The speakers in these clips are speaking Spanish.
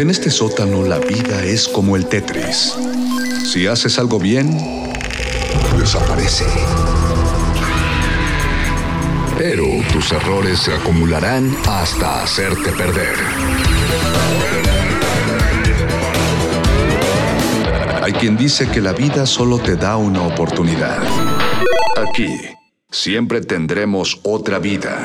En este sótano la vida es como el Tetris. Si haces algo bien, desaparece. Pero tus errores se acumularán hasta hacerte perder. Hay quien dice que la vida solo te da una oportunidad. Aquí, siempre tendremos otra vida.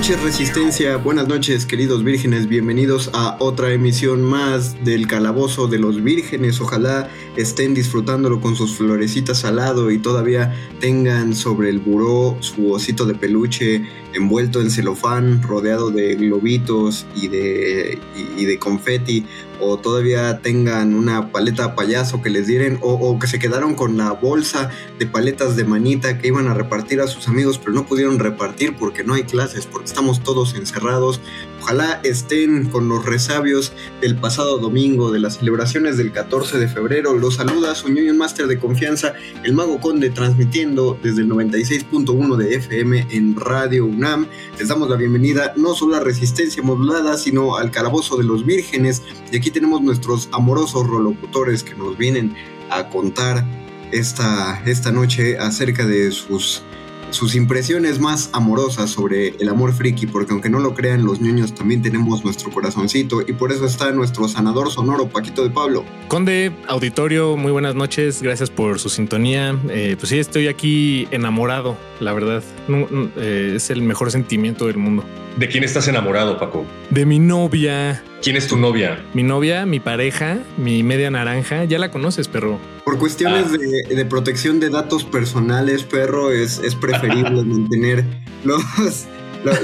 Noches Resistencia, buenas noches queridos vírgenes, bienvenidos a otra emisión más del Calabozo de los Vírgenes. Ojalá estén disfrutándolo con sus florecitas al lado y todavía tengan sobre el buró su osito de peluche envuelto en celofán, rodeado de globitos y de, y, de confeti, o todavía tengan una paleta payaso que les dieran, o, que se quedaron con la bolsa de paletas de manita que iban a repartir a sus amigos, pero no pudieron repartir porque no hay clases, porque estamos todos encerrados. Ojalá estén con los resabios del pasado domingo, de las celebraciones del 14 de febrero. Los saluda su ñoño máster de confianza, el Mago Conde, transmitiendo desde el 96.1 de FM en Radio UNAM. Les damos la bienvenida no solo a Resistencia Modulada, sino al Calabozo de los Vírgenes. Y aquí tenemos nuestros amorosos rolocutores que nos vienen a contar esta, esta noche acerca de sus sus impresiones más amorosas sobre el amor friki, porque aunque no lo crean, los niños también tenemos nuestro corazoncito y por eso está nuestro sanador sonoro, Paquito de Pablo. Conde, auditorio, muy buenas noches, gracias por su sintonía. Eh, pues sí, estoy aquí enamorado, la verdad. Eh, es el mejor sentimiento del mundo. ¿De quién estás enamorado, Paco? De mi novia. ¿Quién es tu novia? Mi novia, mi pareja, mi media naranja. Ya la conoces, perro. Por cuestiones ah. de, protección de datos personales, perro, es, es preferible mantener los, las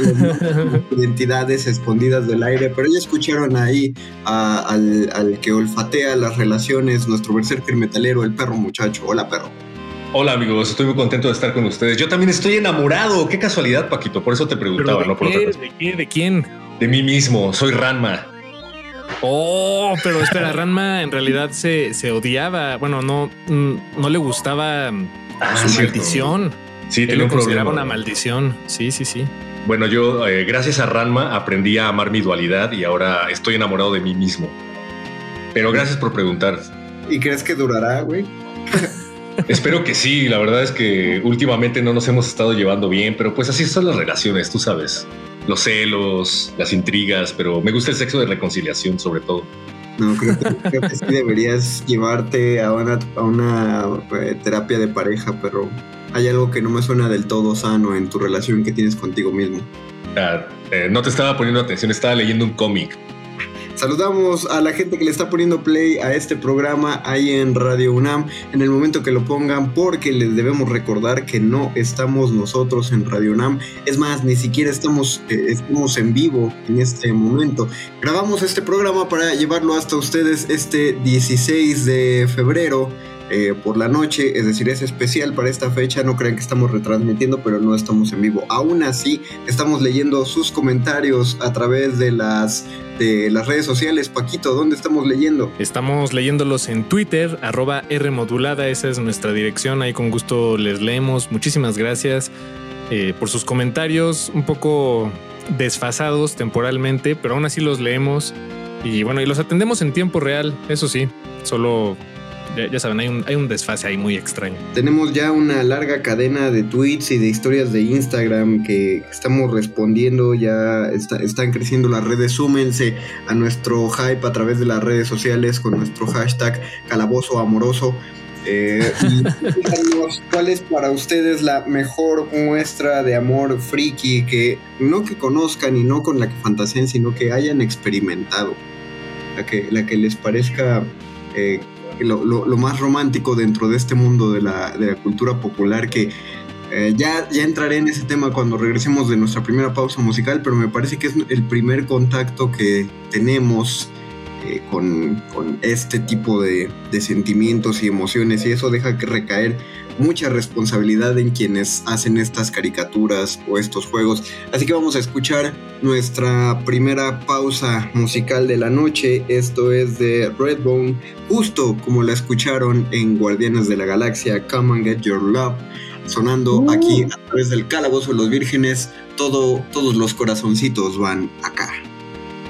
identidades escondidas del aire, pero ya escucharon ahí al, al, que olfatea las relaciones, nuestro berserker metalero, el perro muchacho. Hola, perro. Hola amigos, estoy muy contento de estar con ustedes. Yo también estoy enamorado. Qué casualidad, Paquito. Por eso te preguntaba, ¿no? Por ¿De quién? ¿De quién? De mí mismo. Soy Ranma. Oh, pero espera, Ranma en realidad se, se odiaba. Bueno, no, mm, no le gustaba ah, su maldición. Sí, tenía un consideraba una maldición. Sí, sí, sí. Bueno, yo eh, gracias a Ranma aprendí a amar mi dualidad y ahora estoy enamorado de mí mismo. Pero gracias por preguntar. ¿Y crees que durará, güey? Espero que sí, la verdad es que últimamente no nos hemos estado llevando bien, pero pues así son las relaciones, tú sabes. Los celos, las intrigas, pero me gusta el sexo de reconciliación sobre todo. No, creo que, sí deberías llevarte a una, a una eh, terapia de pareja, pero hay algo que no me suena del todo sano en tu relación que tienes contigo mismo. Ah, eh, no te estaba poniendo atención, estaba leyendo un cómic. Saludamos a la gente que le está poniendo play a este programa ahí en Radio UNAM en el momento que lo pongan porque les debemos recordar que no estamos nosotros en Radio UNAM. Es más, ni siquiera estamos, eh, estamos en vivo en este momento. Grabamos este programa para llevarlo hasta ustedes este 16 de febrero eh, por la noche, es decir, es especial para esta fecha, no crean que estamos retransmitiendo, pero no estamos en vivo. Aún así, estamos leyendo sus comentarios a través de las, de las redes sociales. Paquito, ¿dónde estamos leyendo? Estamos leyéndolos en Twitter, arroba Rmodulada, esa es nuestra dirección, ahí con gusto les leemos. Muchísimas gracias eh, por sus comentarios, un poco desfasados temporalmente, pero aún así los leemos. Y bueno, y los atendemos en tiempo real, eso sí, solo ya, saben, hay un, hay un desfase ahí muy extraño. Tenemos ya una larga cadena de tweets y de historias de Instagram que estamos respondiendo, ya están creciendo las redes, súmense a nuestro hype a través de las redes sociales con nuestro hashtag calabozo amoroso. Eh, cuál es para ustedes la mejor muestra de amor friki que no que conozcan y no con la que fantaseen, sino que hayan experimentado. La que, la que les parezca eh, lo, más romántico dentro de este mundo de la, cultura popular que eh, ya, ya entraré en ese tema cuando regresemos de nuestra primera pausa musical, pero me parece que es el primer contacto que tenemos eh, con, este tipo de, de, sentimientos y emociones y eso deja que recaer mucha responsabilidad en quienes hacen estas caricaturas o estos juegos. Así que vamos a escuchar nuestra primera pausa musical de la noche. Esto es de Redbone, justo como la escucharon en Guardianes de la Galaxia, Come and Get Your Love. Sonando uh. aquí a través del calabozo de los vírgenes, todo, todos los corazoncitos van acá.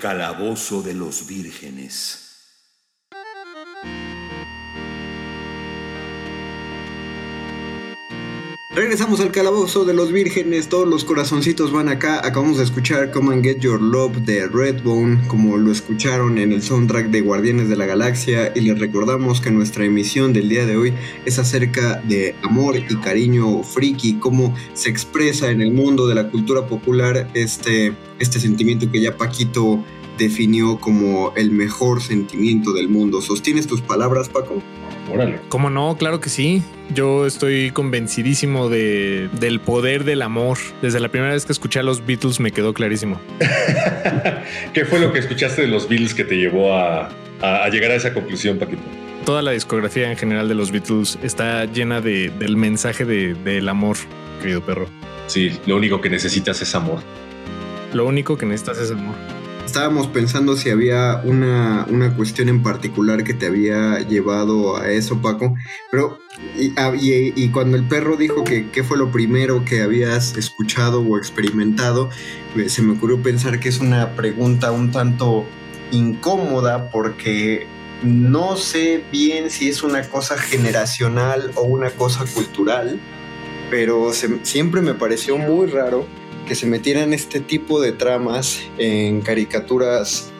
Calabozo de los vírgenes. Al calabozo de los vírgenes, todos los corazoncitos van acá. Acabamos de escuchar Come and Get Your Love de Redbone, como lo escucharon en el soundtrack de Guardianes de la Galaxia. Y les recordamos que nuestra emisión del día de hoy es acerca de amor y cariño friki, cómo se expresa en el mundo de la cultura popular este, este sentimiento que ya Paquito definió como el mejor sentimiento del mundo. ¿Sostienes tus palabras, Paco? Órale. ¿Cómo no? Claro que sí. Yo estoy convencidísimo de, del poder del amor. Desde la primera vez que escuché a los Beatles me quedó clarísimo. ¿Qué fue lo que escuchaste de los Beatles que te llevó a, llegar a esa conclusión, Paquito? Toda la discografía en general de los Beatles está llena de, del mensaje de, del amor, querido perro. Sí, lo único que necesitas es amor. Lo único que necesitas es amor. Estábamos pensando si había una, cuestión en particular que te había llevado a eso, Paco, pero y, ah, cuando el perro dijo que qué fue lo primero que habías escuchado o experimentado, eh, se me ocurrió pensar que es una pregunta un tanto incómoda porque no sé bien si es una cosa generacional o una cosa cultural, pero siempre me pareció muy raro que se metieran este tipo de tramas en caricaturas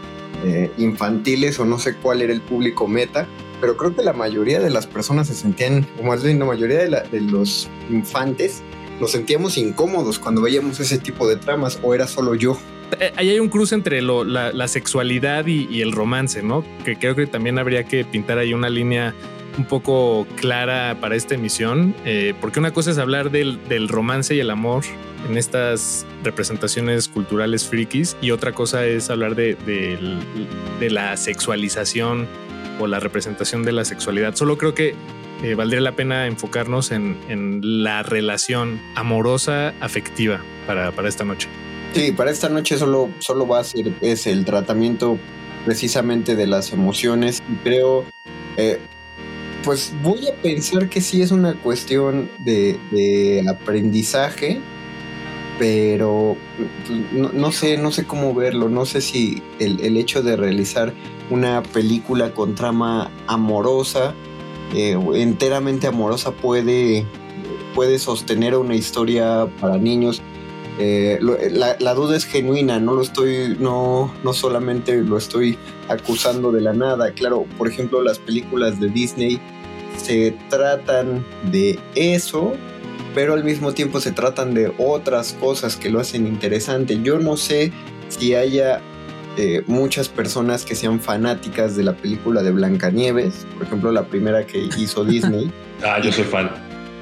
eh, infantiles o no sé cuál era el público meta, pero creo que la mayoría de las personas se sentían, o más bien la mayoría de, los infantes, nos sentíamos incómodos cuando veíamos ese tipo de tramas, o era solo yo. Eh, ahí hay un cruce entre la, sexualidad y, el romance, ¿no? Que creo que también habría que pintar ahí una línea un poco clara para esta emisión, eh, porque una cosa es hablar del romance y el amor en estas representaciones culturales frikis y otra cosa es hablar de, de, la sexualización o la representación de la sexualidad. Solo creo que eh, valdría la pena enfocarnos en, en, la relación amorosa, afectiva para, para, esta noche. Sí, para esta noche solo, solo va a ser es el tratamiento precisamente de las emociones y creo, eh, pues voy a pensar que sí es una cuestión de, de aprendizaje pero no, sé, no sé cómo verlo, no sé si el, hecho de realizar una película con trama amorosa, eh, enteramente amorosa, puede, puede sostener una historia para niños. Eh, la, duda es genuina, no lo estoy, no, no solamente lo estoy acusando de la nada. Claro, por ejemplo, las películas de Disney se tratan de eso, pero al mismo tiempo se tratan de otras cosas que lo hacen interesante. Yo no sé si haya eh, muchas personas que sean fanáticas de la película de Blancanieves, por ejemplo la primera que hizo Disney. ah, yo soy fan.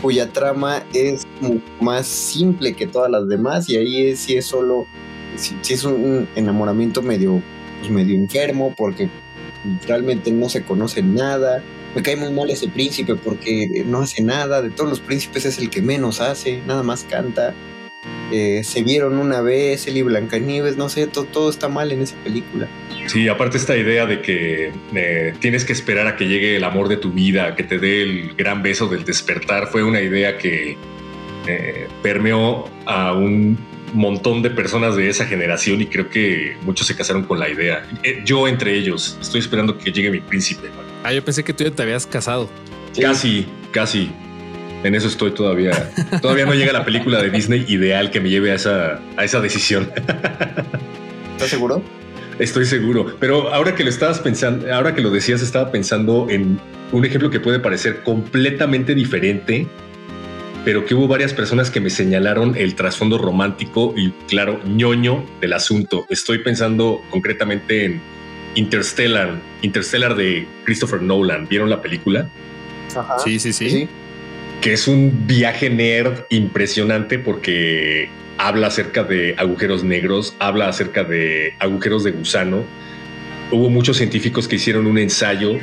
Cuya trama es más simple que todas las demás y ahí sí es solo, si es un enamoramiento medio, pues, medio enfermo porque realmente no se conoce nada me cae muy mal ese príncipe porque no hace nada, de todos los príncipes es el que menos hace, nada más canta. Eh, se vieron una vez, él y Blancanieves, no sé, todo, está mal en esa película. Sí, aparte esta idea de que eh, tienes que esperar a que llegue el amor de tu vida, que te dé el gran beso del despertar, fue una idea que eh, permeó a un montón de personas de esa generación y creo que muchos se casaron con la idea. yo entre ellos, estoy esperando que llegue mi príncipe. Ah, yo pensé que tú ya te habías casado. Casi, casi. En eso estoy todavía. Todavía no llega la película de Disney ideal que me lleve a esa, a esa decisión. ¿Estás seguro? Estoy seguro. Pero ahora que lo estabas pensando, ahora que lo decías, estaba pensando en un ejemplo que puede parecer completamente diferente, pero que hubo varias personas que me señalaron el trasfondo romántico y, claro, ñoño del asunto. Estoy pensando concretamente en Interstellar, Interstellar de Christopher Nolan. ¿Vieron la película? Sí, sí, sí, Que es un viaje nerd impresionante porque habla acerca de agujeros negros, habla acerca de agujeros de gusano. Hubo muchos científicos que hicieron un ensayo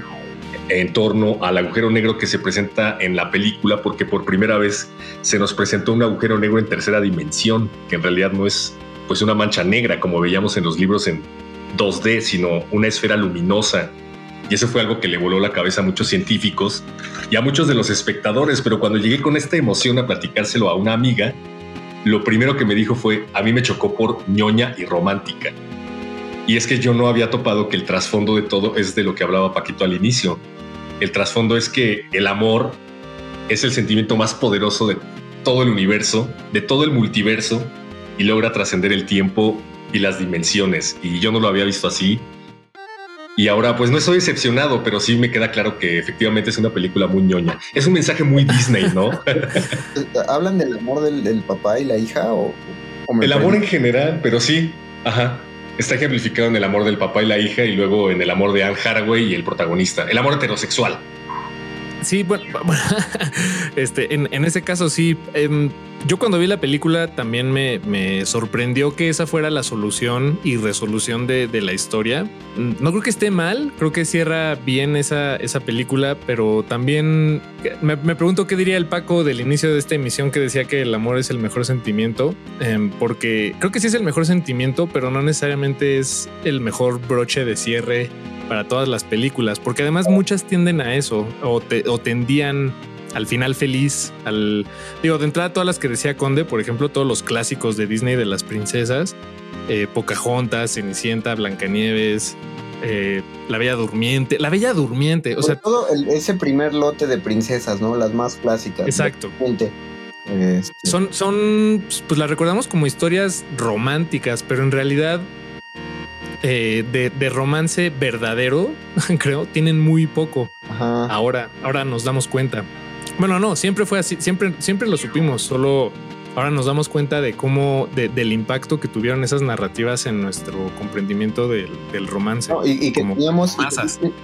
en torno al agujero negro que se presenta en la película porque por primera vez se nos presentó un agujero negro en tercera dimensión, que en realidad no es pues una mancha negra como veíamos en los libros en 2D, sino una esfera luminosa. Y eso fue algo que le voló la cabeza a muchos científicos y a muchos de los espectadores, pero cuando llegué con esta emoción a platicárselo a una amiga, lo primero que me dijo fue, a mí me chocó por ñoña y romántica. Y es que yo no había topado que el trasfondo de todo es de lo que hablaba Paquito al inicio. El trasfondo es que el amor es el sentimiento más poderoso de todo el universo, de todo el multiverso, y logra trascender el tiempo y las dimensiones. Y yo no lo había visto así. Y ahora, pues no estoy decepcionado, pero sí me queda claro que efectivamente es una película muy ñoña. Es un mensaje muy Disney, ¿no? ¿Hablan del amor del, papá y la hija? O, el amor en general, pero sí. Ajá. Está ejemplificado en el amor del papá y la hija y luego en el amor de Anne Haraway y el protagonista. El amor heterosexual. Sí, bueno, este, en, en, ese caso sí. Em, yo cuando vi la película también me, me, sorprendió que esa fuera la solución y resolución de, de, la historia. Mm, no creo que esté mal, creo que cierra bien esa, esa película, pero también me, me, pregunto qué diría el Paco del inicio de esta emisión que decía que el amor es el mejor sentimiento, em, porque creo que sí es el mejor sentimiento, pero no necesariamente es el mejor broche de cierre para todas las películas, porque además muchas tienden a eso o, o tendían al final feliz, al digo, de entrada todas las que decía Conde, por ejemplo, todos los clásicos de Disney de las princesas, eh, Pocahontas, Cenicienta, Blancanieves, eh, La Bella Durmiente, La Bella Durmiente, o sea, todo ese primer lote de princesas, ¿no? Las más clásicas. Exacto. Este. Son, son, pues las recordamos como historias románticas, pero en realidad eh, de, romance verdadero, creo, tienen muy poco. Ahora, ahora nos damos cuenta. Bueno, no, siempre fue así, siempre, siempre lo supimos, solo ahora nos damos cuenta de cómo, del impacto que tuvieron esas narrativas en nuestro comprendimiento del, romance. y, que teníamos,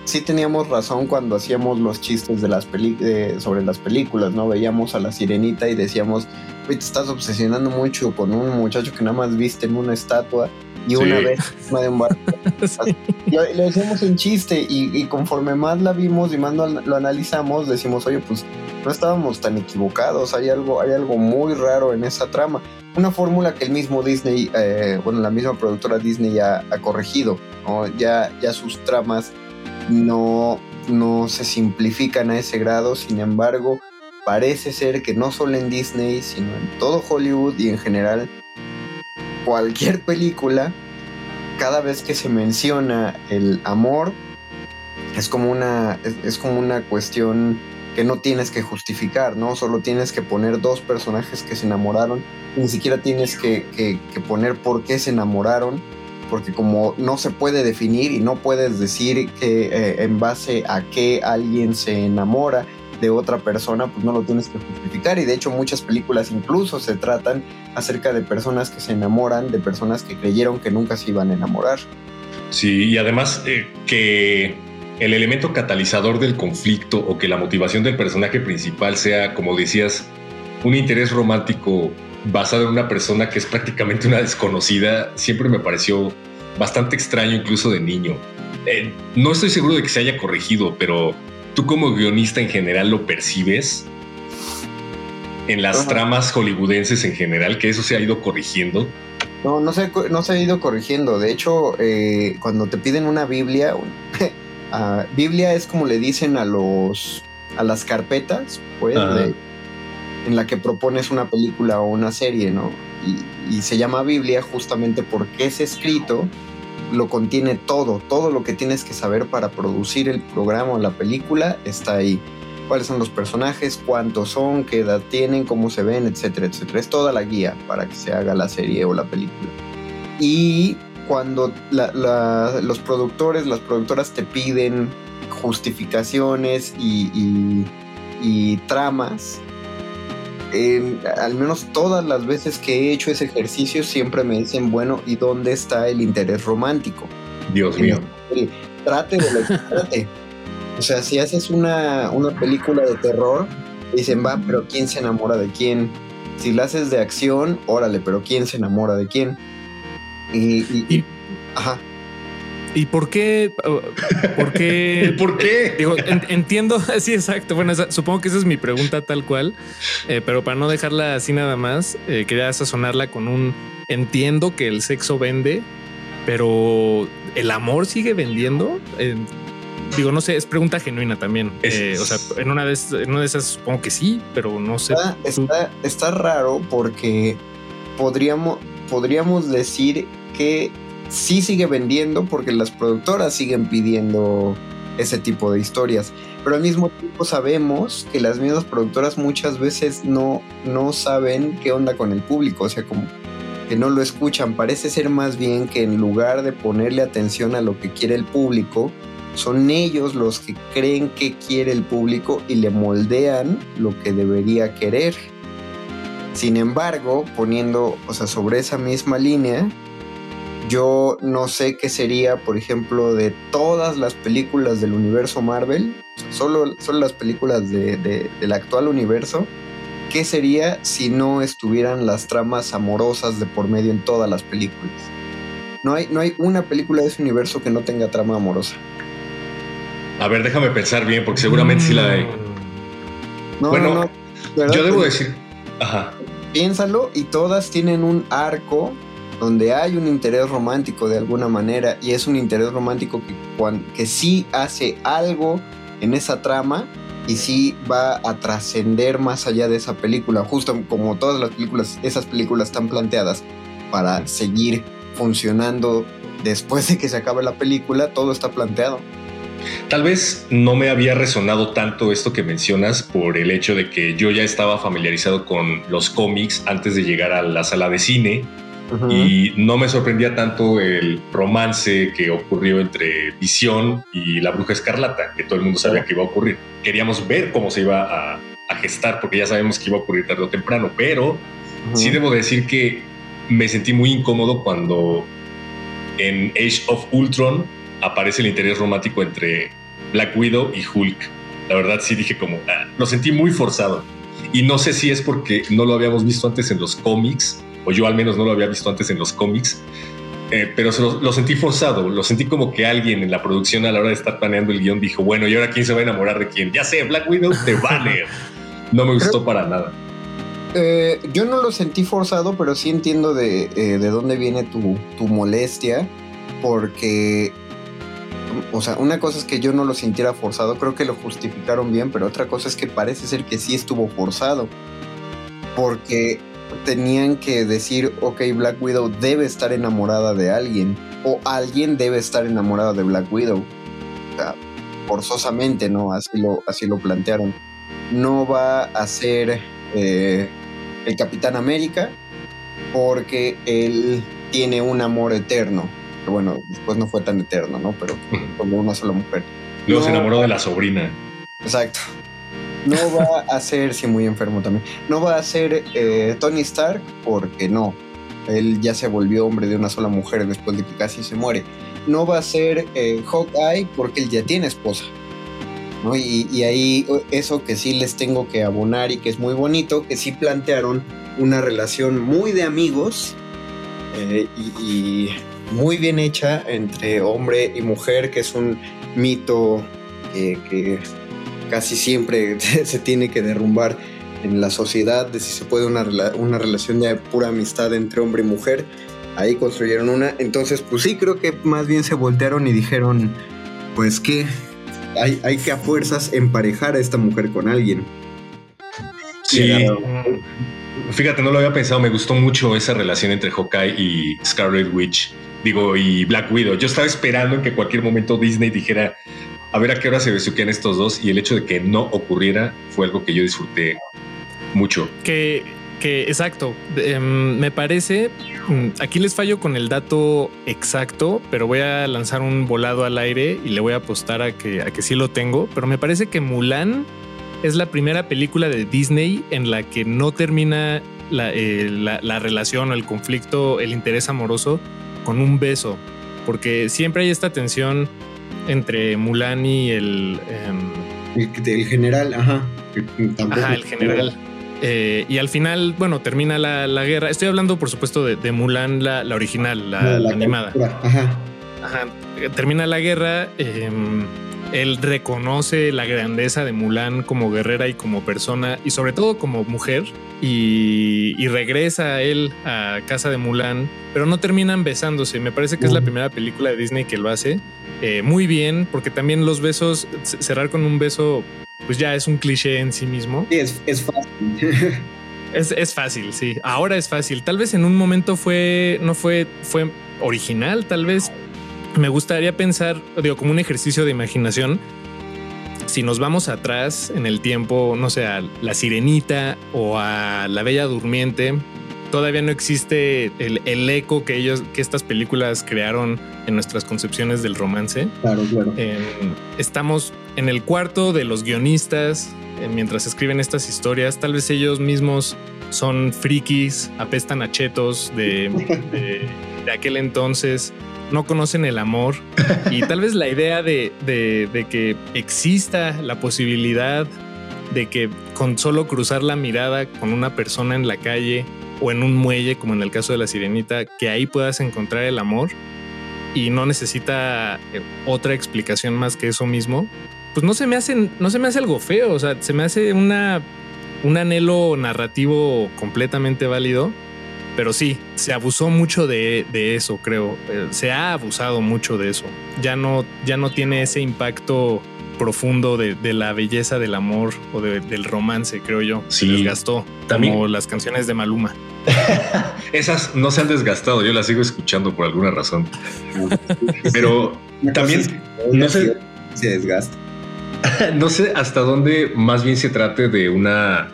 sí, teníamos razón cuando hacíamos los chistes de las sobre las películas, ¿no? Veíamos a la sirenita y decíamos, te estás obsesionando mucho con un muchacho que nada más viste en una estatua y una vez de un barco. lo, decíamos en chiste y, conforme más la vimos y más lo, analizamos, decimos, oye, pues no estábamos tan equivocados, hay algo, hay algo muy raro en esa trama. Una fórmula que el mismo Disney, eh, bueno, la misma productora Disney ya ha corregido, ya, ya sus tramas no, no se simplifican a ese grado, sin embargo, parece ser que no solo en Disney, sino en todo Hollywood y en general, cualquier película, cada vez que se menciona el amor, es como una, es, como una cuestión que no tienes que justificar, ¿no? Solo tienes que poner dos personajes que se enamoraron, ni siquiera tienes que, poner por qué se enamoraron, porque como no se puede definir y no puedes decir que eh, en base a qué alguien se enamora, de otra persona, pues no lo tienes que justificar. Y de hecho muchas películas incluso se tratan acerca de personas que se enamoran, de personas que creyeron que nunca se iban a enamorar. Sí, y además eh, que el elemento catalizador del conflicto o que la motivación del personaje principal sea, como decías, un interés romántico basado en una persona que es prácticamente una desconocida, siempre me pareció bastante extraño incluso de niño. Eh, no estoy seguro de que se haya corregido, pero ¿Tú como guionista en general lo percibes? En las tramas hollywoodenses en general, que eso se ha ido corrigiendo. No, no se, no se ha ido corrigiendo. De hecho, eh, cuando te piden una Biblia, uh, Biblia es como le dicen a los a las carpetas, pues, en la que propones una película o una serie, ¿no? Y, y se llama Biblia justamente porque es escrito lo contiene todo, todo lo que tienes que saber para producir el programa o la película está ahí. Cuáles son los personajes, cuántos son, qué edad tienen, cómo se ven, etcétera, etcétera. Es toda la guía para que se haga la serie o la película. Y cuando los productores, las productoras te piden justificaciones y, y tramas, al menos todas las veces que he hecho ese ejercicio siempre me dicen, bueno, ¿y dónde está el interés romántico? Dios mío. trate de lo que trate. O sea, si haces una, una película de terror, dicen, va, pero ¿quién se enamora de quién? Si la haces de acción, órale, pero ¿quién se enamora de quién? Y, y ajá. ¿Y por qué? ¿Por qué? ¿Por qué? Digo, entiendo, sí, exacto. Bueno, supongo que esa es mi pregunta tal cual, eh, pero para no dejarla así nada más, eh, quería sazonarla con un entiendo que el sexo vende, pero el amor sigue vendiendo. digo, no sé, es pregunta genuina también. Eh, o sea, en una, de, en una de esas supongo que sí, pero no sé. Está, está, raro porque podríamos, podríamos decir que sí sigue vendiendo porque las productoras siguen pidiendo ese tipo de historias. Pero al mismo tiempo sabemos que las mismas productoras muchas veces no, no saben qué onda con el público, o sea, como que no lo escuchan. Parece ser más bien que en lugar de ponerle atención a lo que quiere el público, son ellos los que creen que quiere el público y le moldean lo que debería querer. Sin embargo, poniendo, o sea, sobre esa misma línea, yo no sé qué sería, por ejemplo, de todas las películas del universo Marvel, solo, solo las películas del actual universo, qué sería si no estuvieran las tramas amorosas de por medio en todas las películas. No hay, no hay una película de ese universo que no tenga trama amorosa. A ver, déjame pensar bien, porque seguramente sí la hay. bueno, yo debo decir, ajá. Piénsalo y todas tienen un arco donde hay un interés romántico de alguna manera y es un interés romántico que, que sí hace algo en esa trama y sí va a trascender más allá de esa película, justo como todas las películas, esas películas están planteadas para seguir funcionando después de que se acabe la película, todo está planteado. Tal vez no me había resonado tanto esto que mencionas por el hecho de que yo ya estaba familiarizado con los cómics antes de llegar a la sala de cine y no me sorprendía tanto el romance que ocurrió entre Visión y la Bruja Escarlata, que todo el mundo sabía que iba a ocurrir. Queríamos ver cómo se iba a, gestar, porque ya sabemos que iba a ocurrir tarde o temprano, pero sí debo decir que me sentí muy incómodo cuando en Age of Ultron aparece el interés romántico entre Black Widow y Hulk. La verdad sí dije como, ah, lo sentí muy forzado. Y no sé si es porque no lo habíamos visto antes en los cómics o yo al menos no lo había visto antes en los cómics, eh, pero lo, sentí forzado, lo sentí como que alguien en la producción a la hora de estar planeando el guion dijo, bueno, ¿y ahora quién se va a enamorar de quién? Ya sé, Black Widow te vale. no me gustó para nada. Eh, yo no lo sentí forzado, pero sí entiendo de, eh, de dónde viene tu, tu molestia, porque o sea, una cosa es que yo no lo sintiera forzado, creo que lo justificaron bien, pero otra cosa es que parece ser que sí estuvo forzado. Porque tenían que decir, ok, Black Widow debe estar enamorada de alguien o alguien debe estar enamorado de Black Widow. O sea, forzosamente, ¿no? Así lo, así lo plantearon. No va a ser eh, el Capitán América porque él tiene un amor eterno. Que bueno, después no fue tan eterno, ¿no? Pero como una sola mujer. Luego se enamoró de la sobrina. Exacto. No va a ser, sí, muy enfermo también. No va a ser eh, Tony Stark porque no. Él ya se volvió hombre de una sola mujer después de que casi se muere. No va a ser eh, Hawkeye porque él ya tiene esposa. Y, ahí eso que sí les tengo que abonar y que es muy bonito, que sí plantearon una relación muy de amigos eh, y, muy bien hecha entre hombre y mujer, que es un mito que casi siempre se tiene que derrumbar en la sociedad, de si se puede una, una relación de pura amistad entre hombre y mujer. Ahí construyeron una. Entonces, pues sí, creo que más bien se voltearon y dijeron, pues que hay, hay que a fuerzas emparejar a esta mujer con alguien. Sí. Fíjate, no lo había pensado, me gustó mucho esa relación entre Hawkeye y Scarlet Witch, digo, y Black Widow. Yo estaba esperando en que cualquier momento Disney dijera, a ver a qué hora se besuquean estos dos y el hecho de que no ocurriera fue algo que yo disfruté mucho. Que, que exacto, em, me parece, mm, aquí les fallo con el dato exacto, pero voy a lanzar un volado al aire y le voy a apostar a que, a que sí lo tengo, pero me parece que Mulan es la primera película de Disney en la que no termina la, eh, la relación o el conflicto, el interés amoroso con un beso, porque siempre hay esta tensión entre Mulan y el. el, general, ajá. Ajá, el general. Eh, y al final, bueno, termina la, guerra. Estoy hablando, por supuesto, de, Mulan, la, original, la, animada. Ajá. Ajá. Termina la guerra. Em, él reconoce la grandeza de Mulan como guerrera y como persona y sobre todo como mujer y, y regresa a él a casa de Mulan, pero no terminan besándose. Me parece que es la primera película de Disney que lo hace eh, muy bien, porque también los besos, cerrar con un beso, pues ya es un cliché en sí mismo. Sí, es, fácil. Es, es, fácil, sí. Ahora es fácil. Tal vez en un momento fue, no fue, fue original, tal vez. Me gustaría pensar, digo, como un ejercicio de imaginación, si nos vamos atrás en el tiempo, no sé, a La Sirenita o a La Bella Durmiente, todavía no existe el, eco que ellos, que estas películas crearon en nuestras concepciones del romance. Claro, claro. estamos en el cuarto de los guionistas eh, mientras escriben estas historias. Tal vez ellos mismos son frikis, apestan a chetos de, de aquel entonces no conocen el amor y tal vez la idea de, que exista la posibilidad de que con solo cruzar la mirada con una persona en la calle o en un muelle, como en el caso de la sirenita, que ahí puedas encontrar el amor y no necesita eh, otra explicación más que eso mismo, pues no se me hace, no se me hace algo feo, o sea, se me hace una, un anhelo narrativo completamente válido pero sí, se abusó mucho de, eso, creo. Eh, se ha abusado mucho de eso. Ya no, ya no tiene ese impacto profundo de, la belleza del amor o del romance, creo yo. Sí. Se desgastó. También. Como las canciones de Maluma. Esas no se han desgastado, yo las sigo escuchando por alguna razón. Pero también no sé. Se desgasta. No sé hasta dónde más bien se trate de una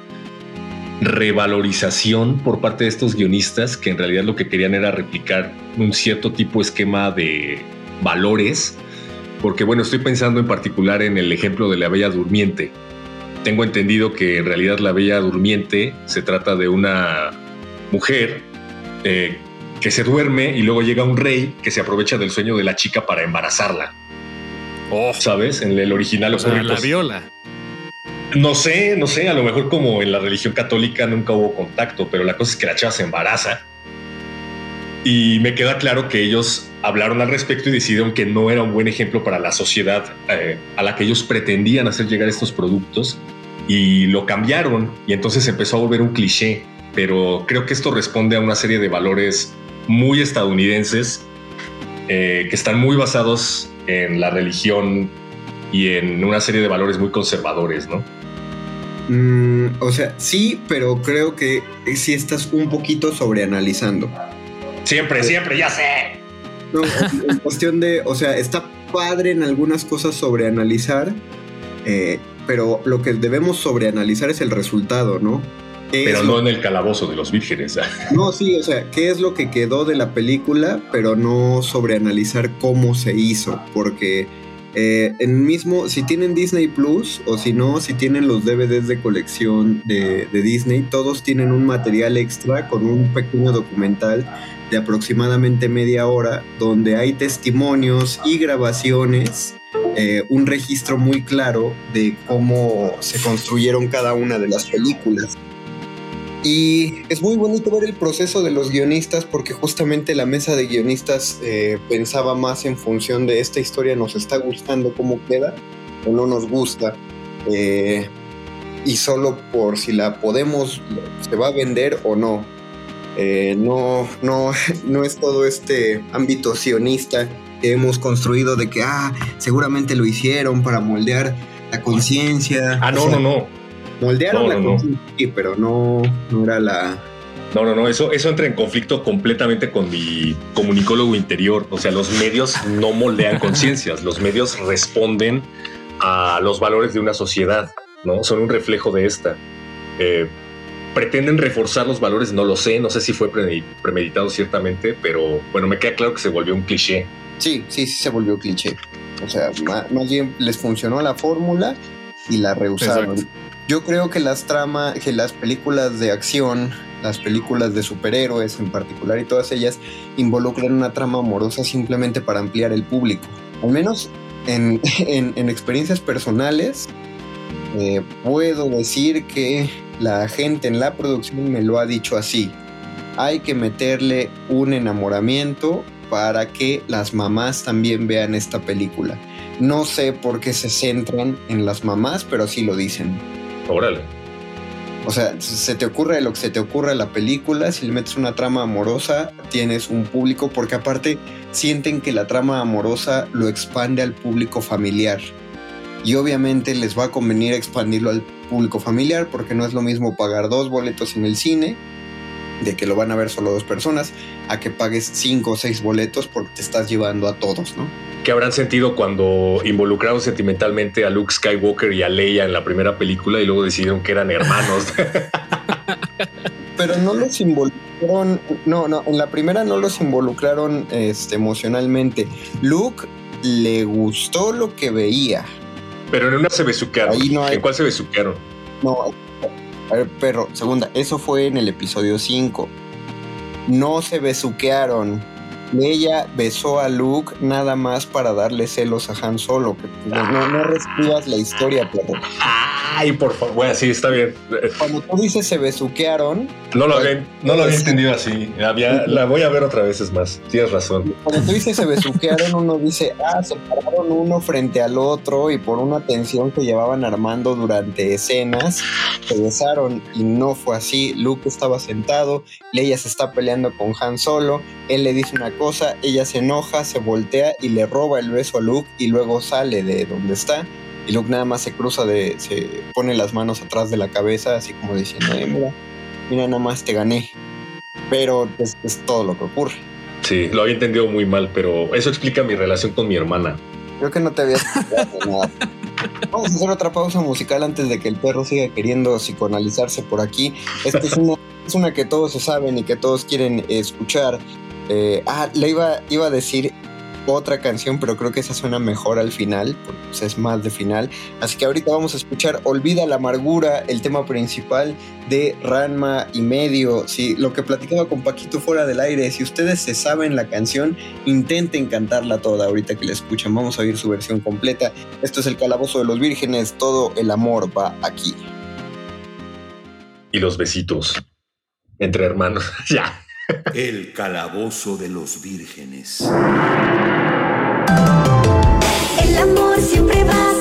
revalorización por parte de estos guionistas que en realidad lo que querían era replicar un cierto tipo de esquema de valores, porque bueno, estoy pensando en particular en el ejemplo de la Bella Durmiente. Tengo entendido que en realidad la Bella Durmiente se trata de una mujer eh, que se duerme y luego llega un rey que se aprovecha del sueño de la chica para embarazarla. Oh, ¿sabes? En el original o sea, la viola. No sé, no sé, a lo mejor como en la religión católica nunca hubo contacto, pero la cosa es que la chava se embaraza. Y me queda claro que ellos hablaron al respecto y decidieron que no era un buen ejemplo para la sociedad eh, a la que ellos pretendían hacer llegar estos productos y lo cambiaron y entonces empezó a volver un cliché. Pero creo que esto responde a una serie de valores muy estadounidenses eh, que están muy basados en la religión y en una serie de valores muy conservadores, ¿no? Mm, o sea, sí, pero creo que sí estás un poquito sobreanalizando. Siempre, siempre, ya sé. No, en cuestión de, o sea, está padre en algunas cosas sobreanalizar, eh, pero lo que debemos sobreanalizar es el resultado, ¿no? Pero no en el calabozo de los vírgenes. No, sí, o sea, qué es lo que quedó de la película, pero no sobreanalizar cómo se hizo, porque eh, en mismo, si tienen Disney Plus o si no, si tienen los DVDs de colección de, Disney, todos tienen un material extra con un pequeño documental de aproximadamente media hora donde hay testimonios y grabaciones, eh, un registro muy claro de cómo se construyeron cada una de las películas. Y es muy bonito ver el proceso de los guionistas porque justamente la mesa de guionistas eh, pensaba más en función de esta historia nos está gustando cómo queda o no nos gusta. Eh, y solo por si la podemos, se va a vender o no. Eh, no, no, no es todo este ámbito sionista que hemos construido de que, ah, seguramente lo hicieron para moldear la conciencia. Ah, no, no, no. Moldearon la no. sí, pero no, no era la. No, no, no, eso, eso entra en conflicto completamente con mi comunicólogo interior. O sea, los medios no moldean conciencias, los medios responden a los valores de una sociedad, ¿no? Son un reflejo de esta. Eh, pretenden reforzar los valores, no lo sé, no sé si fue premeditado ciertamente, pero bueno, me queda claro que se volvió un cliché. Sí, sí, sí se volvió cliché. O sea, más, bien les funcionó la fórmula y la rehusaron. Yo creo que las tramas, que las películas de acción, las películas de superhéroes en particular y todas ellas involucran una trama amorosa simplemente para ampliar el público. Al menos en, experiencias personales, eh, puedo decir que la gente en la producción me lo ha dicho así. Hay que meterle un enamoramiento para que las mamás también vean esta película. No sé por qué se centran en las mamás, pero así lo dicen. O sea, se te ocurre lo que se te ocurre a la película, si le metes una trama amorosa, tienes un público, porque aparte sienten que la trama amorosa lo expande al público familiar. Y obviamente les va a convenir expandirlo al público familiar, porque no es lo mismo pagar dos boletos en el cine, de que lo van a ver solo dos personas, a que pagues cinco o seis boletos porque te estás llevando a todos, ¿no? ¿Qué habrán sentido cuando involucraron sentimentalmente a Luke Skywalker y a Leia en la primera película y luego decidieron que eran hermanos? Pero no los involucraron, no, no, en la primera no los involucraron este, emocionalmente. Luke le gustó lo que veía. Pero en una se besuquearon. ¿En cuál se besuquearon? No, a ver, perro, segunda, eso fue en el episodio 5. No se besuquearon. Ella besó a Luke nada más para darle celos a Han Solo. no, no, no la historia, perro. Ay, por favor. Bueno, sí, está bien. Cuando tú dices se besuquearon. No lo, pues, había, no lo había entendido así. Había, la voy a ver otra vez es más. Tienes razón. Cuando tú dices se besuquearon, uno dice, ah, se pararon uno frente al otro y por una tensión que llevaban armando durante escenas, se besaron y no fue así. Luke estaba sentado, Leia se está peleando con Han Solo, él le dice una cosa, ella se enoja, se voltea y le roba el beso a Luke y luego sale de donde está y Luke nada más se cruza de, se pone las manos atrás de la cabeza, así como diciendo, eh, mira, mira, nada más te gané. Pero es, todo lo que ocurre. Sí, lo había entendido muy mal, pero eso explica mi relación con mi hermana. Creo que no te había nada. Vamos a hacer otra pausa musical antes de que el perro siga queriendo psicoanalizarse por aquí. Esta es una, es una que todos se saben y que todos quieren escuchar. Eh, ah, le iba, iba a decir otra canción, pero creo que esa suena mejor al final, pues, es más de final. Así que ahorita vamos a escuchar Olvida la amargura, el tema principal de Ranma y medio. Si lo que platicaba con Paquito fuera del aire, si ustedes se saben la canción, intenten cantarla toda ahorita que la escuchan. Vamos a oír su versión completa. Esto es el calabozo de los vírgenes, todo el amor va aquí. Y los besitos entre hermanos. ya. El calabozo de los vírgenes. El amor siempre va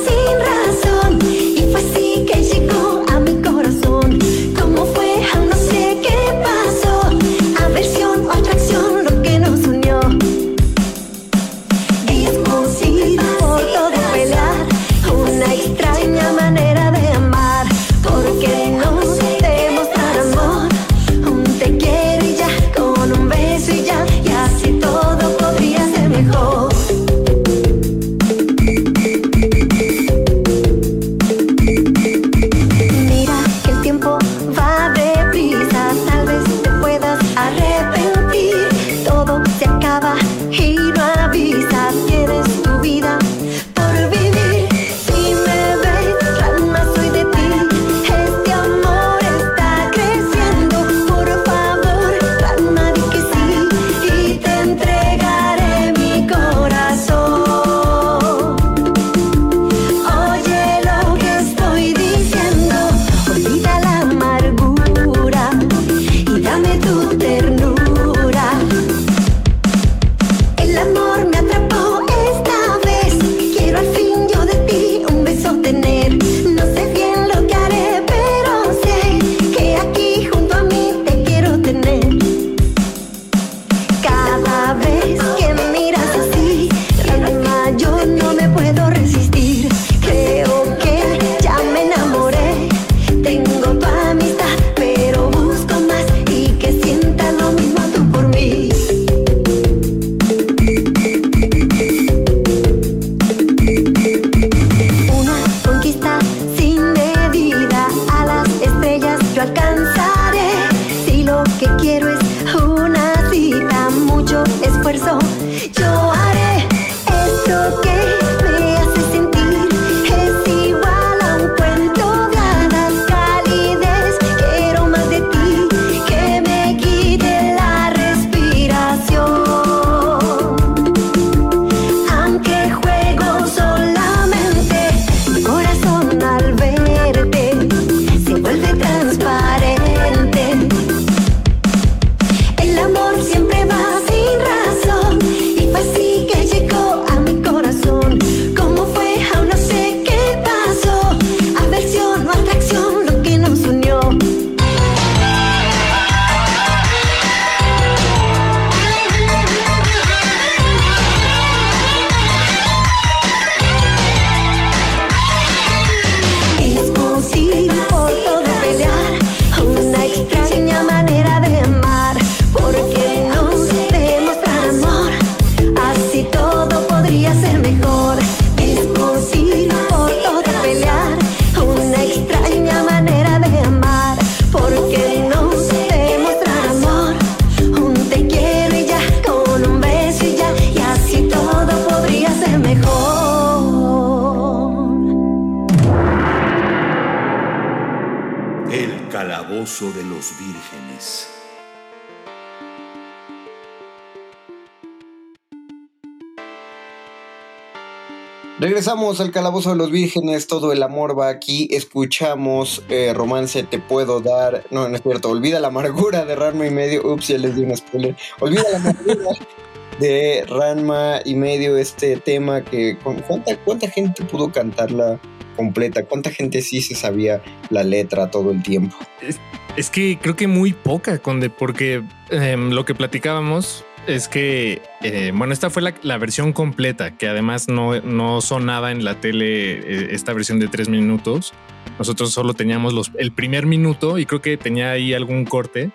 Regresamos al Calabozo de los Vírgenes, todo el amor va aquí, escuchamos eh, Romance Te Puedo Dar, no, no es cierto, Olvida la Amargura de Ranma y Medio, ups, ya les di un spoiler, Olvida la Amargura de Ranma y Medio, este tema que, ¿cuánta, cuánta gente pudo cantarla completa? ¿Cuánta gente sí se sabía la letra todo el tiempo? Es, es que creo que muy poca, Conde, porque eh, lo que platicábamos es que, eh, bueno, esta fue la, versión completa, que además no, no sonaba en la tele eh, esta versión de tres minutos. Nosotros solo teníamos los, el primer minuto y creo que tenía ahí algún corte.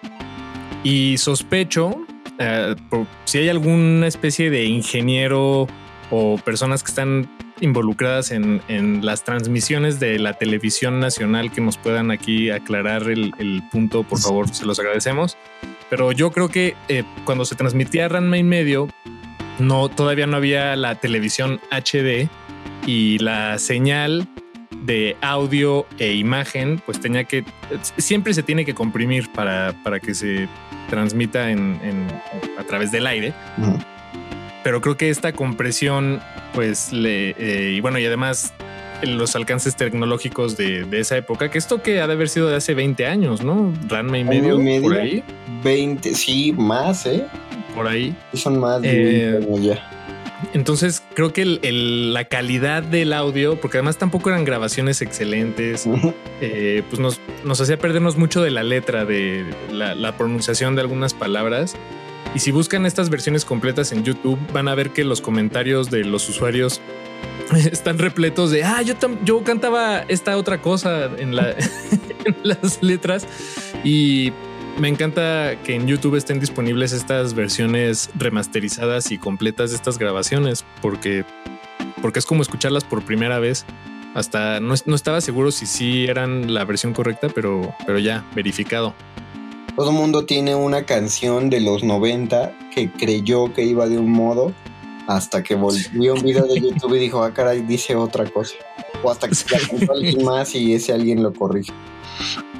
Y sospecho eh, si hay alguna especie de ingeniero o personas que están involucradas en, en, las transmisiones de la televisión nacional que nos puedan aquí aclarar el, el punto, por favor, se los agradecemos. Pero yo creo que eh, cuando se transmitía Ranma y medio, no, todavía no había la televisión HD y la señal de audio e imagen, pues tenía que, siempre se tiene que comprimir para, para que se transmita en, en, a través del aire. Uh -huh. Pero creo que esta compresión, pues le, eh, y bueno, y además los alcances tecnológicos de, de, esa época, que esto que ha de haber sido de hace 20 años, ¿no? Ranma y medio, por ahí. 20, sí, más, ¿eh? Por ahí. Son más de eh, 20 años ya. Entonces creo que el, el, la calidad del audio, porque además tampoco eran grabaciones excelentes, eh, pues nos, nos, hacía perdernos mucho de la letra, de la, la, pronunciación de algunas palabras. Y si buscan estas versiones completas en YouTube, van a ver que los comentarios de los usuarios están repletos de, ah, yo, yo cantaba esta otra cosa en, la, en las letras. Y me encanta que en YouTube estén disponibles estas versiones remasterizadas y completas de estas grabaciones, porque, porque es como escucharlas por primera vez. Hasta no, no estaba seguro si sí eran la versión correcta, pero, pero ya verificado. Todo mundo tiene una canción de los 90 que creyó que iba de un modo hasta que volvió un video de YouTube y dijo, ah, caray, dice otra cosa. O hasta que se la alguien más y ese alguien lo corrige.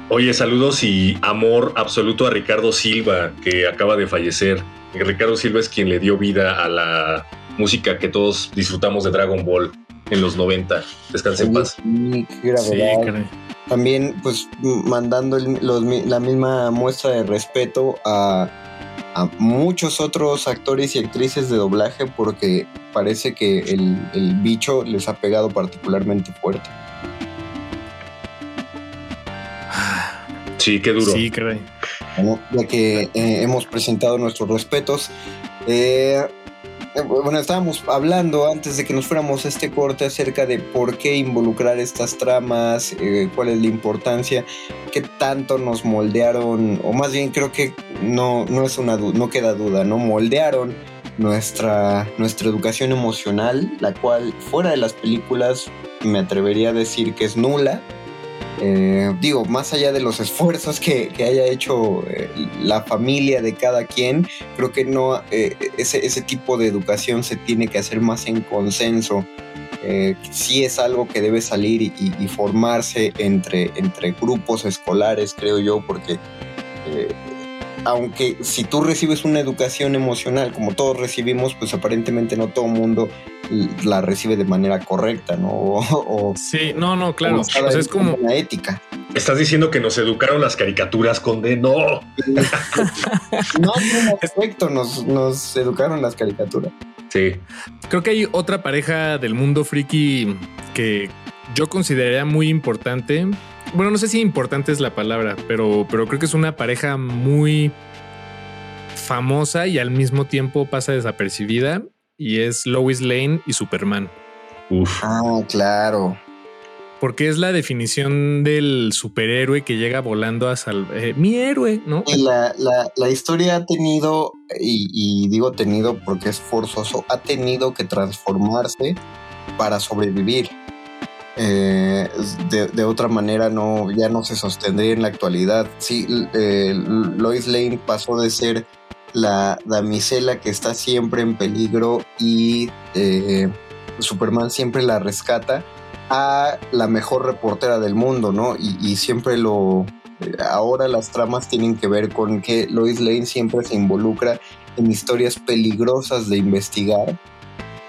Oye, saludos y amor absoluto a Ricardo Silva, que acaba de fallecer. Ricardo Silva es quien le dio vida a la música que todos disfrutamos de Dragon Ball en los 90. Descanse en paz. Sí, sí, También, pues, mandando el, los, la misma muestra de respeto a, a, muchos otros actores y actrices de doblaje, porque parece que el, el bicho les ha pegado particularmente fuerte. Sí, qué duro. Sí, caray. Bueno, ya que eh, hemos presentado nuestros respetos, eh, bueno, estábamos hablando antes de que nos fuéramos a este corte acerca de por qué involucrar estas tramas, eh, cuál es la importancia, qué tanto nos moldearon, o más bien creo que no, no es una no queda duda, ¿no? Moldearon nuestra, nuestra educación emocional, la cual fuera de las películas me atrevería a decir que es nula eh, digo, más allá de los esfuerzos que, haya hecho eh, la familia de cada quien, creo que no, eh, ese, ese, tipo de educación se tiene que hacer más en consenso. Sí es algo que debe salir y, formarse entre, entre grupos escolares, creo yo, porque aunque si tú recibes una educación emocional, como todos recibimos, pues aparentemente no todo el mundo la recibe de manera correcta, ¿no? O, o sí, no, no, claro. O sea, es como una ética. Estás diciendo que nos educaron las caricaturas, Conde. No. no, no, perfecto, nos, nos educaron las caricaturas. Sí. Creo que hay otra pareja del mundo friki que yo consideraría muy importante. Bueno, no sé si importante es la palabra, pero, pero creo que es una pareja muy famosa y al mismo tiempo pasa desapercibida y es Lois Lane y Superman. Uf. Ah, claro. Porque es la definición del superhéroe que llega volando a salvar. Eh, mi héroe, ¿no? La, la, la historia ha tenido, y, y, digo tenido porque es forzoso, ha tenido que transformarse para sobrevivir. Eh, de, de, otra manera no, ya no se sostendría en la actualidad. Sí, eh, Lois Lane pasó de ser la damisela que está siempre en peligro y eh, Superman siempre la rescata a la mejor reportera del mundo, ¿no? Y, siempre lo, Eh, Ahora las tramas tienen que ver con que Lois Lane siempre se involucra en historias peligrosas de investigar,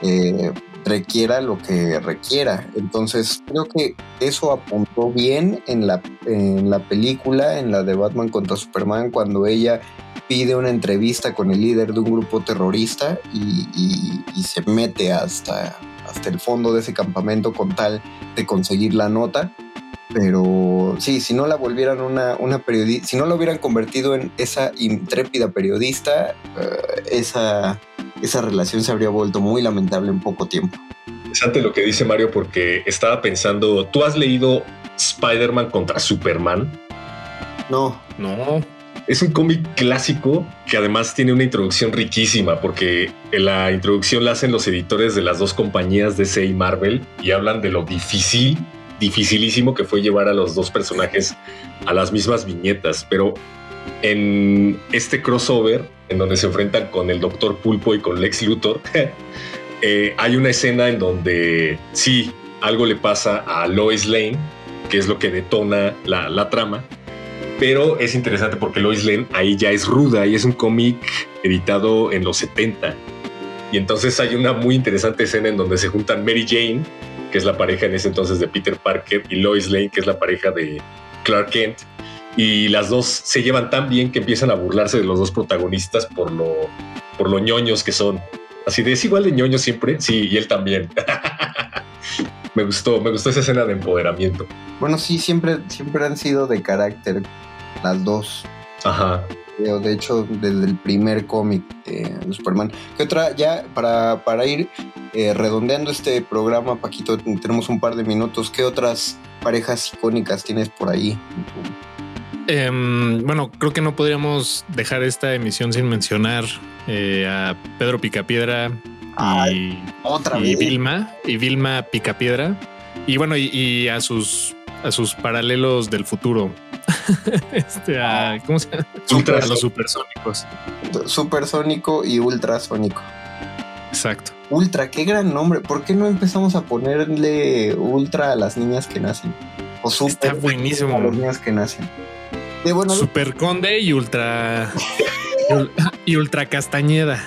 eh, requiera lo que requiera. Entonces creo que eso apuntó bien en la, en la película, en la de Batman contra Superman, cuando ella pide una entrevista con el líder de un grupo terrorista y, y- y se mete hasta, hasta el fondo de ese campamento con tal de conseguir la nota. Pero sí, si no la volvieran una, una periodista, si no la hubieran convertido en esa intrépida periodista, eh, esa, esa relación se habría vuelto muy lamentable en poco tiempo. Interesante lo que dice Mario porque estaba pensando, ¿tú has leído Spider-Man contra Superman? No, No, Es un cómic clásico que además tiene una introducción riquísima porque la introducción la hacen los editores de las dos compañías DC y Marvel y hablan de lo difícil, dificilísimo que fue llevar a los dos personajes a las mismas viñetas. Pero en este crossover, en donde se enfrentan con el Doctor Pulpo y con Lex Luthor, eh, hay una escena en donde sí, algo le pasa a Lois Lane, que es lo que detona la trama pero es interesante porque Lois Lane ahí ya es ruda y es un cómic editado en los 70. Y entonces hay una muy interesante escena en donde se juntan Mary Jane, que es la pareja en ese entonces de Peter Parker, y Lois Lane, que es la pareja de Clark Kent. Y las dos se llevan tan bien que empiezan a burlarse de los dos protagonistas por lo, por lo ñoños que son. Así de es igual de ñoño siempre. Sí, y él también. me gustó, me gustó esa escena de empoderamiento. bueno, sí, siempre, siempre han sido de carácter las dos. Ajá. Creo, De hecho, desde el primer cómic de Superman. ¿Qué otra? Ya para, para ir eh, redondeando este programa, Paquito, tenemos un par de minutos. ¿Qué otras parejas icónicas tienes por ahí? Em, bueno, creo que no podríamos dejar esta emisión sin mencionar eh, a Pedro Picapiedra y, Otra y vez. Vilma y Vilma Picapiedra y bueno y, y a sus a sus paralelos del futuro. este, a, ¿cómo se llama? Ultra- a los supersónicos. Supersónico y ultrasónico. Exacto. Ultra, qué gran nombre. ¿Por qué no empezamos a ponerle ultra a las niñas que nacen? O super Está buenísimo. a las niñas que nacen. De bueno, Super Conde y Ultra y ul- y Ultra Castañeda.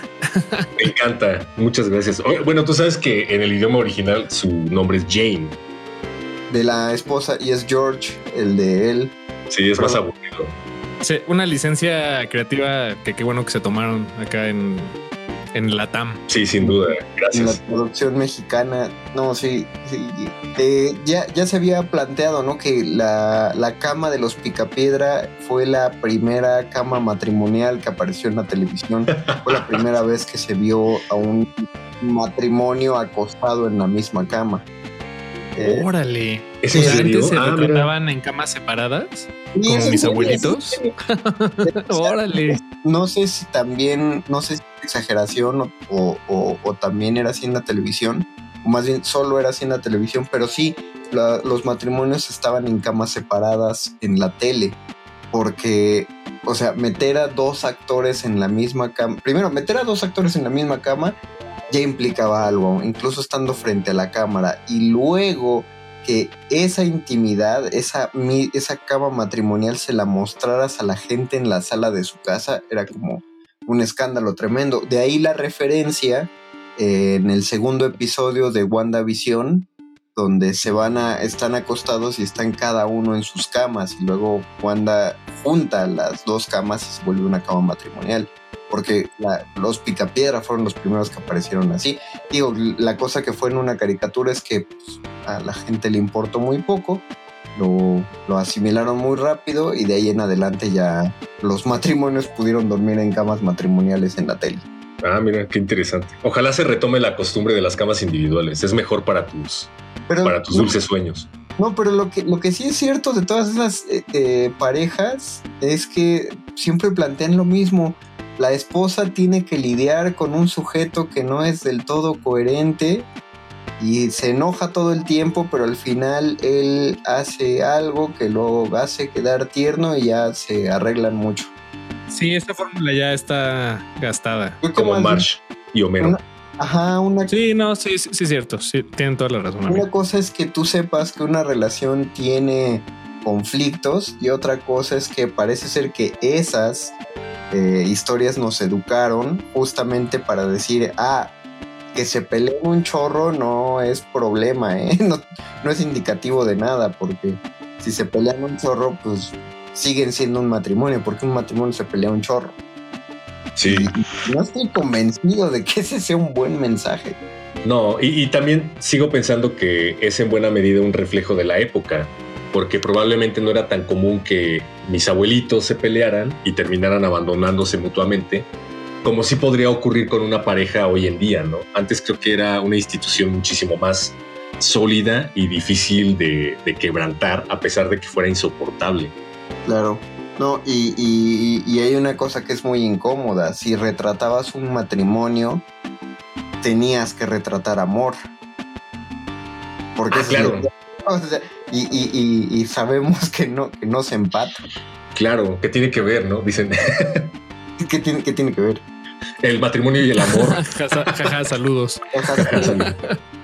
Me encanta. Muchas gracias. Oye, Bueno, tú sabes que en el idioma original su nombre es Jane. de la esposa y es George, el de él. Sí, es más aburrido. Sí, una licencia creativa que qué bueno que se tomaron acá en, en la TAM. Sí, sin duda. En la Gracias. producción mexicana, no, sí, sí. Eh, ya, ya se había planteado, ¿no? Que la, la cama de los Picapiedra fue la primera cama matrimonial que apareció en la televisión. fue la primera vez que se vio a un matrimonio acostado en la misma cama. Eh, Órale. ¿Es O sea, antes se Ah, mira. retrataban en camas separadas, es- mis abuelitos. Órale. No sé si también, no sé si es exageración o, o- o- o también era así en la televisión, o más bien solo era así en la televisión, pero sí, la- los matrimonios estaban en camas separadas en la tele, porque, o sea, meter a dos actores en la misma cama, primero, meter a dos actores en la misma cama ya implicaba algo, incluso estando frente a la cámara, y luego que esa intimidad, esa, mi- esa cama matrimonial se la mostraras a la gente en la sala de su casa, era como un escándalo tremendo. De ahí la referencia eh, en el segundo episodio de WandaVision, donde se van a, están acostados y están cada uno en sus camas, y luego Wanda junta las dos camas y se vuelve una cama matrimonial. Porque la- los picapiedra fueron los primeros que aparecieron así. Digo, la cosa que fue en una caricatura es que pues, a la gente le importó muy poco, lo, lo asimilaron muy rápido y de ahí en adelante ya los matrimonios pudieron dormir en camas matrimoniales en la tele. Ah, mira, qué interesante. Ojalá se retome la costumbre de las camas individuales. Es mejor para tus, Pero, para tus dulces sueños. No, pero lo que, lo que sí es cierto de todas esas eh, eh, parejas es que siempre plantean lo mismo. La esposa tiene que lidiar con un sujeto que no es del todo coherente y se enoja todo el tiempo, pero al final él hace algo que lo hace quedar tierno y ya se arreglan mucho. Sí, esta fórmula ya está gastada. Como Marsh y Homero. Una- Ajá, una Sí, no, sí, sí, sí, es cierto. Sí, tienen toda la razón. amigo. Una cosa es que tú sepas que una relación tiene conflictos y otra cosa es que parece ser que esas eh, historias nos educaron justamente para decir, ah, que se peleen un chorro no es problema, ¿eh? no, no es indicativo de nada, porque si se pelean un chorro, pues siguen siendo un matrimonio, porque un matrimonio se pelea un chorro. Sí. Y no estoy convencido de que ese sea un buen mensaje. No, y, y también sigo pensando que es en buena medida un reflejo de la época, porque probablemente no era tan común que mis abuelitos se pelearan y terminaran abandonándose mutuamente, como sí podría ocurrir con una pareja hoy en día, ¿no? Antes creo que era una institución muchísimo más sólida y difícil de, de quebrantar, a pesar de que fuera insoportable. Claro. No, y, y- y hay una cosa que es muy incómoda. Si retratabas un matrimonio, tenías que retratar amor. Porque Ah, claro. y, y- y- y sabemos que no, que no se empata. Claro, ¿qué tiene que ver, no? Dicen ¿Qué tiene, qué tiene que ver? el matrimonio y el amor. Jaja, jaja, saludos.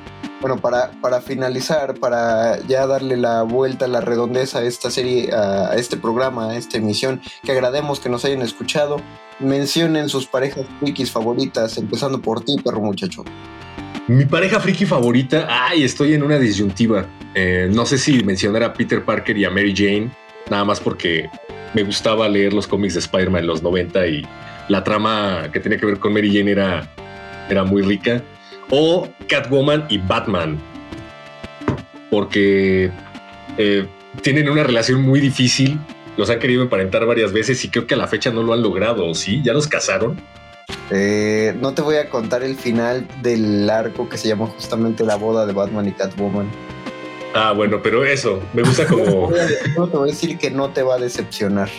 Bueno, para, para finalizar, para ya darle la vuelta, la redondeza a esta serie, a, este programa, a esta emisión, que agrademos que nos hayan escuchado, mencionen sus parejas wikis favoritas, empezando por ti, perro muchacho. Mi pareja friki favorita, ay, estoy en una disyuntiva. Eh, no sé si mencionar a Peter Parker y a Mary Jane, nada más porque me gustaba leer los cómics de Spider-Man en los 90 y la trama que tenía que ver con Mary Jane era, era muy rica. O Catwoman y Batman, porque eh, tienen una relación muy difícil. Los han querido emparentar varias veces y creo que a la fecha no lo han logrado, ¿sí? ¿Ya los casaron? Eh, no te voy a contar el final del arco que se llama justamente La boda de Batman y Catwoman. Ah, bueno, pero eso, me gusta como... No te voy a decir que no te va a decepcionar.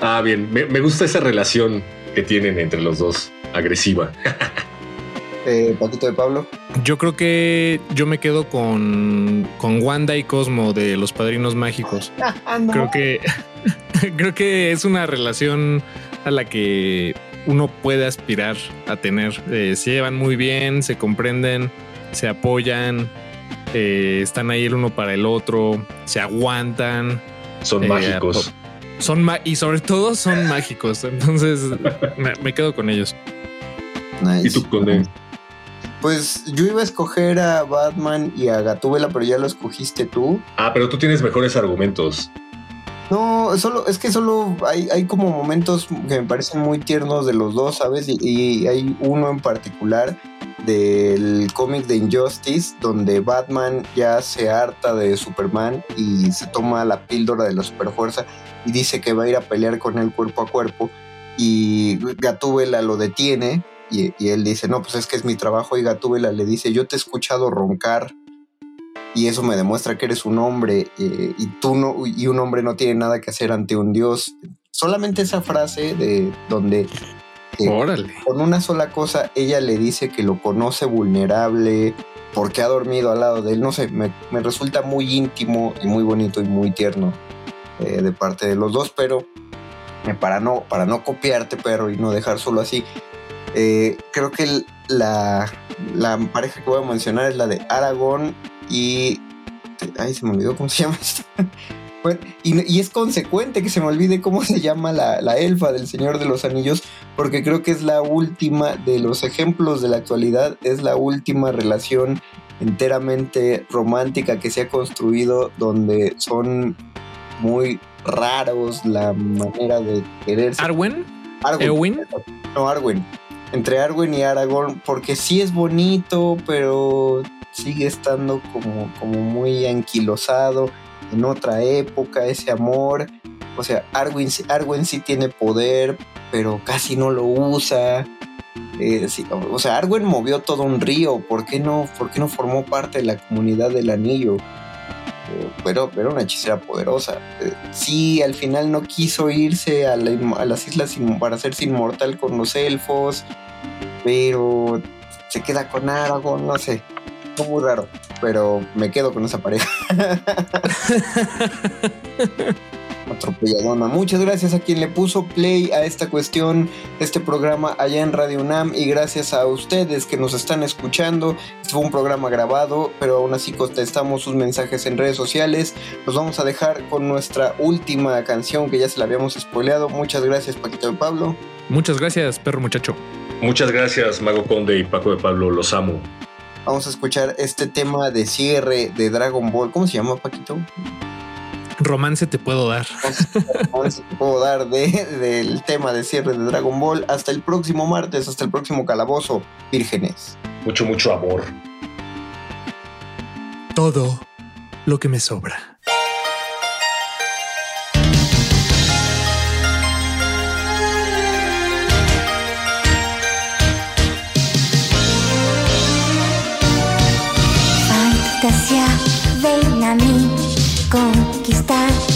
Ah, bien, me, me gusta esa relación que tienen entre los dos, agresiva. Eh, Paquito de Pablo. Yo creo que yo me quedo con, con Wanda y Cosmo de los Padrinos Mágicos. Creo que creo que es una relación a la que uno puede aspirar a tener. Eh, se llevan muy bien, se comprenden, se apoyan, eh, están ahí el uno para el otro, se aguantan. Son Eh, mágicos. Son ma- y sobre todo son mágicos. Entonces me, me quedo con ellos. Nice. ¿Y tú, Conde? Pues yo iba a escoger a Batman y a Gatúbela, pero ya lo escogiste tú. Ah, pero tú tienes mejores argumentos. No, solo, es que solo hay, hay como momentos que me parecen muy tiernos de los dos, ¿sabes? Y, y hay uno en particular del cómic de Injustice, donde Batman ya se harta de Superman y se toma la píldora de la superfuerza y dice que va a ir a pelear con él cuerpo a cuerpo. Y Gatúbela lo detiene y, y él dice, no, pues es que es mi trabajo. Y Gatúbela le dice, yo te he escuchado roncar y eso me demuestra que eres un hombre eh, y tú no y un hombre no tiene nada que hacer ante un dios solamente esa frase de donde eh, Órale. con una sola cosa ella le dice que lo conoce vulnerable porque ha dormido al lado de él no sé me, me resulta muy íntimo y muy bonito y muy tierno eh, de parte de los dos pero para no para no copiarte perro y no dejar solo así eh, creo que el- la, la pareja que voy a mencionar es la de Aragorn y. Ay, se me olvidó cómo se llama esto. Bueno, y, y es consecuente que se me olvide cómo se llama la, la elfa del Señor de los Anillos, porque creo que es la última de los ejemplos de la actualidad, es la última relación enteramente romántica que se ha construido donde son muy raros la manera de quererse. Arwen, Arwen. Eowyn. No, Arwen. Entre Arwen y Aragorn, porque sí es bonito, pero sigue estando como, como muy anquilosado en otra época, ese amor. O sea, Arwen, Arwen sí tiene poder, pero casi no lo usa. Eh, o sea, Arwen movió todo un río. ¿Por qué no, por qué no formó parte de la comunidad del anillo? Eh, pero era una hechicera poderosa. Eh, sí, al final no quiso irse a, la a las islas para hacerse inmortal con los elfos, pero se queda con Aragorn, no sé. Fue muy raro, pero me quedo con esa pareja. atropelladona. Muchas gracias a quien le puso play a esta cuestión, este programa allá en Radio UNAM y gracias a ustedes que nos están escuchando. Este fue un programa grabado, pero aún así contestamos sus mensajes en redes sociales. Los vamos a dejar con nuestra última canción que ya se la habíamos spoileado. Muchas gracias Paquito de Pablo. Muchas gracias, perro muchacho. Muchas gracias, Mago Conde y Paco de Pablo. Los amo. Vamos a escuchar este tema de cierre de Dragon Ball. ¿Cómo se llama, Paquito? Romance te puedo dar. Romance te puedo dar de, del tema de cierre de Dragon Ball. Hasta el próximo martes, hasta el próximo calabozo, vírgenes. Mucho, mucho amor. Todo lo que me sobra.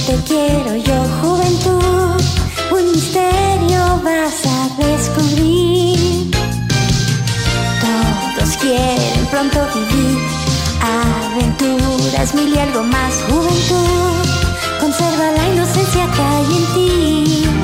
Te quiero yo, juventud. Un misterio vas a descubrir. Todos quieren pronto vivir aventuras, mil y algo más, juventud. Conserva la inocencia que hay en ti.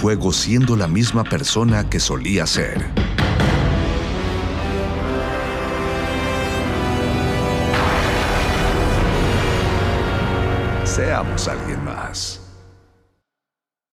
Juego siendo la misma persona que solía ser.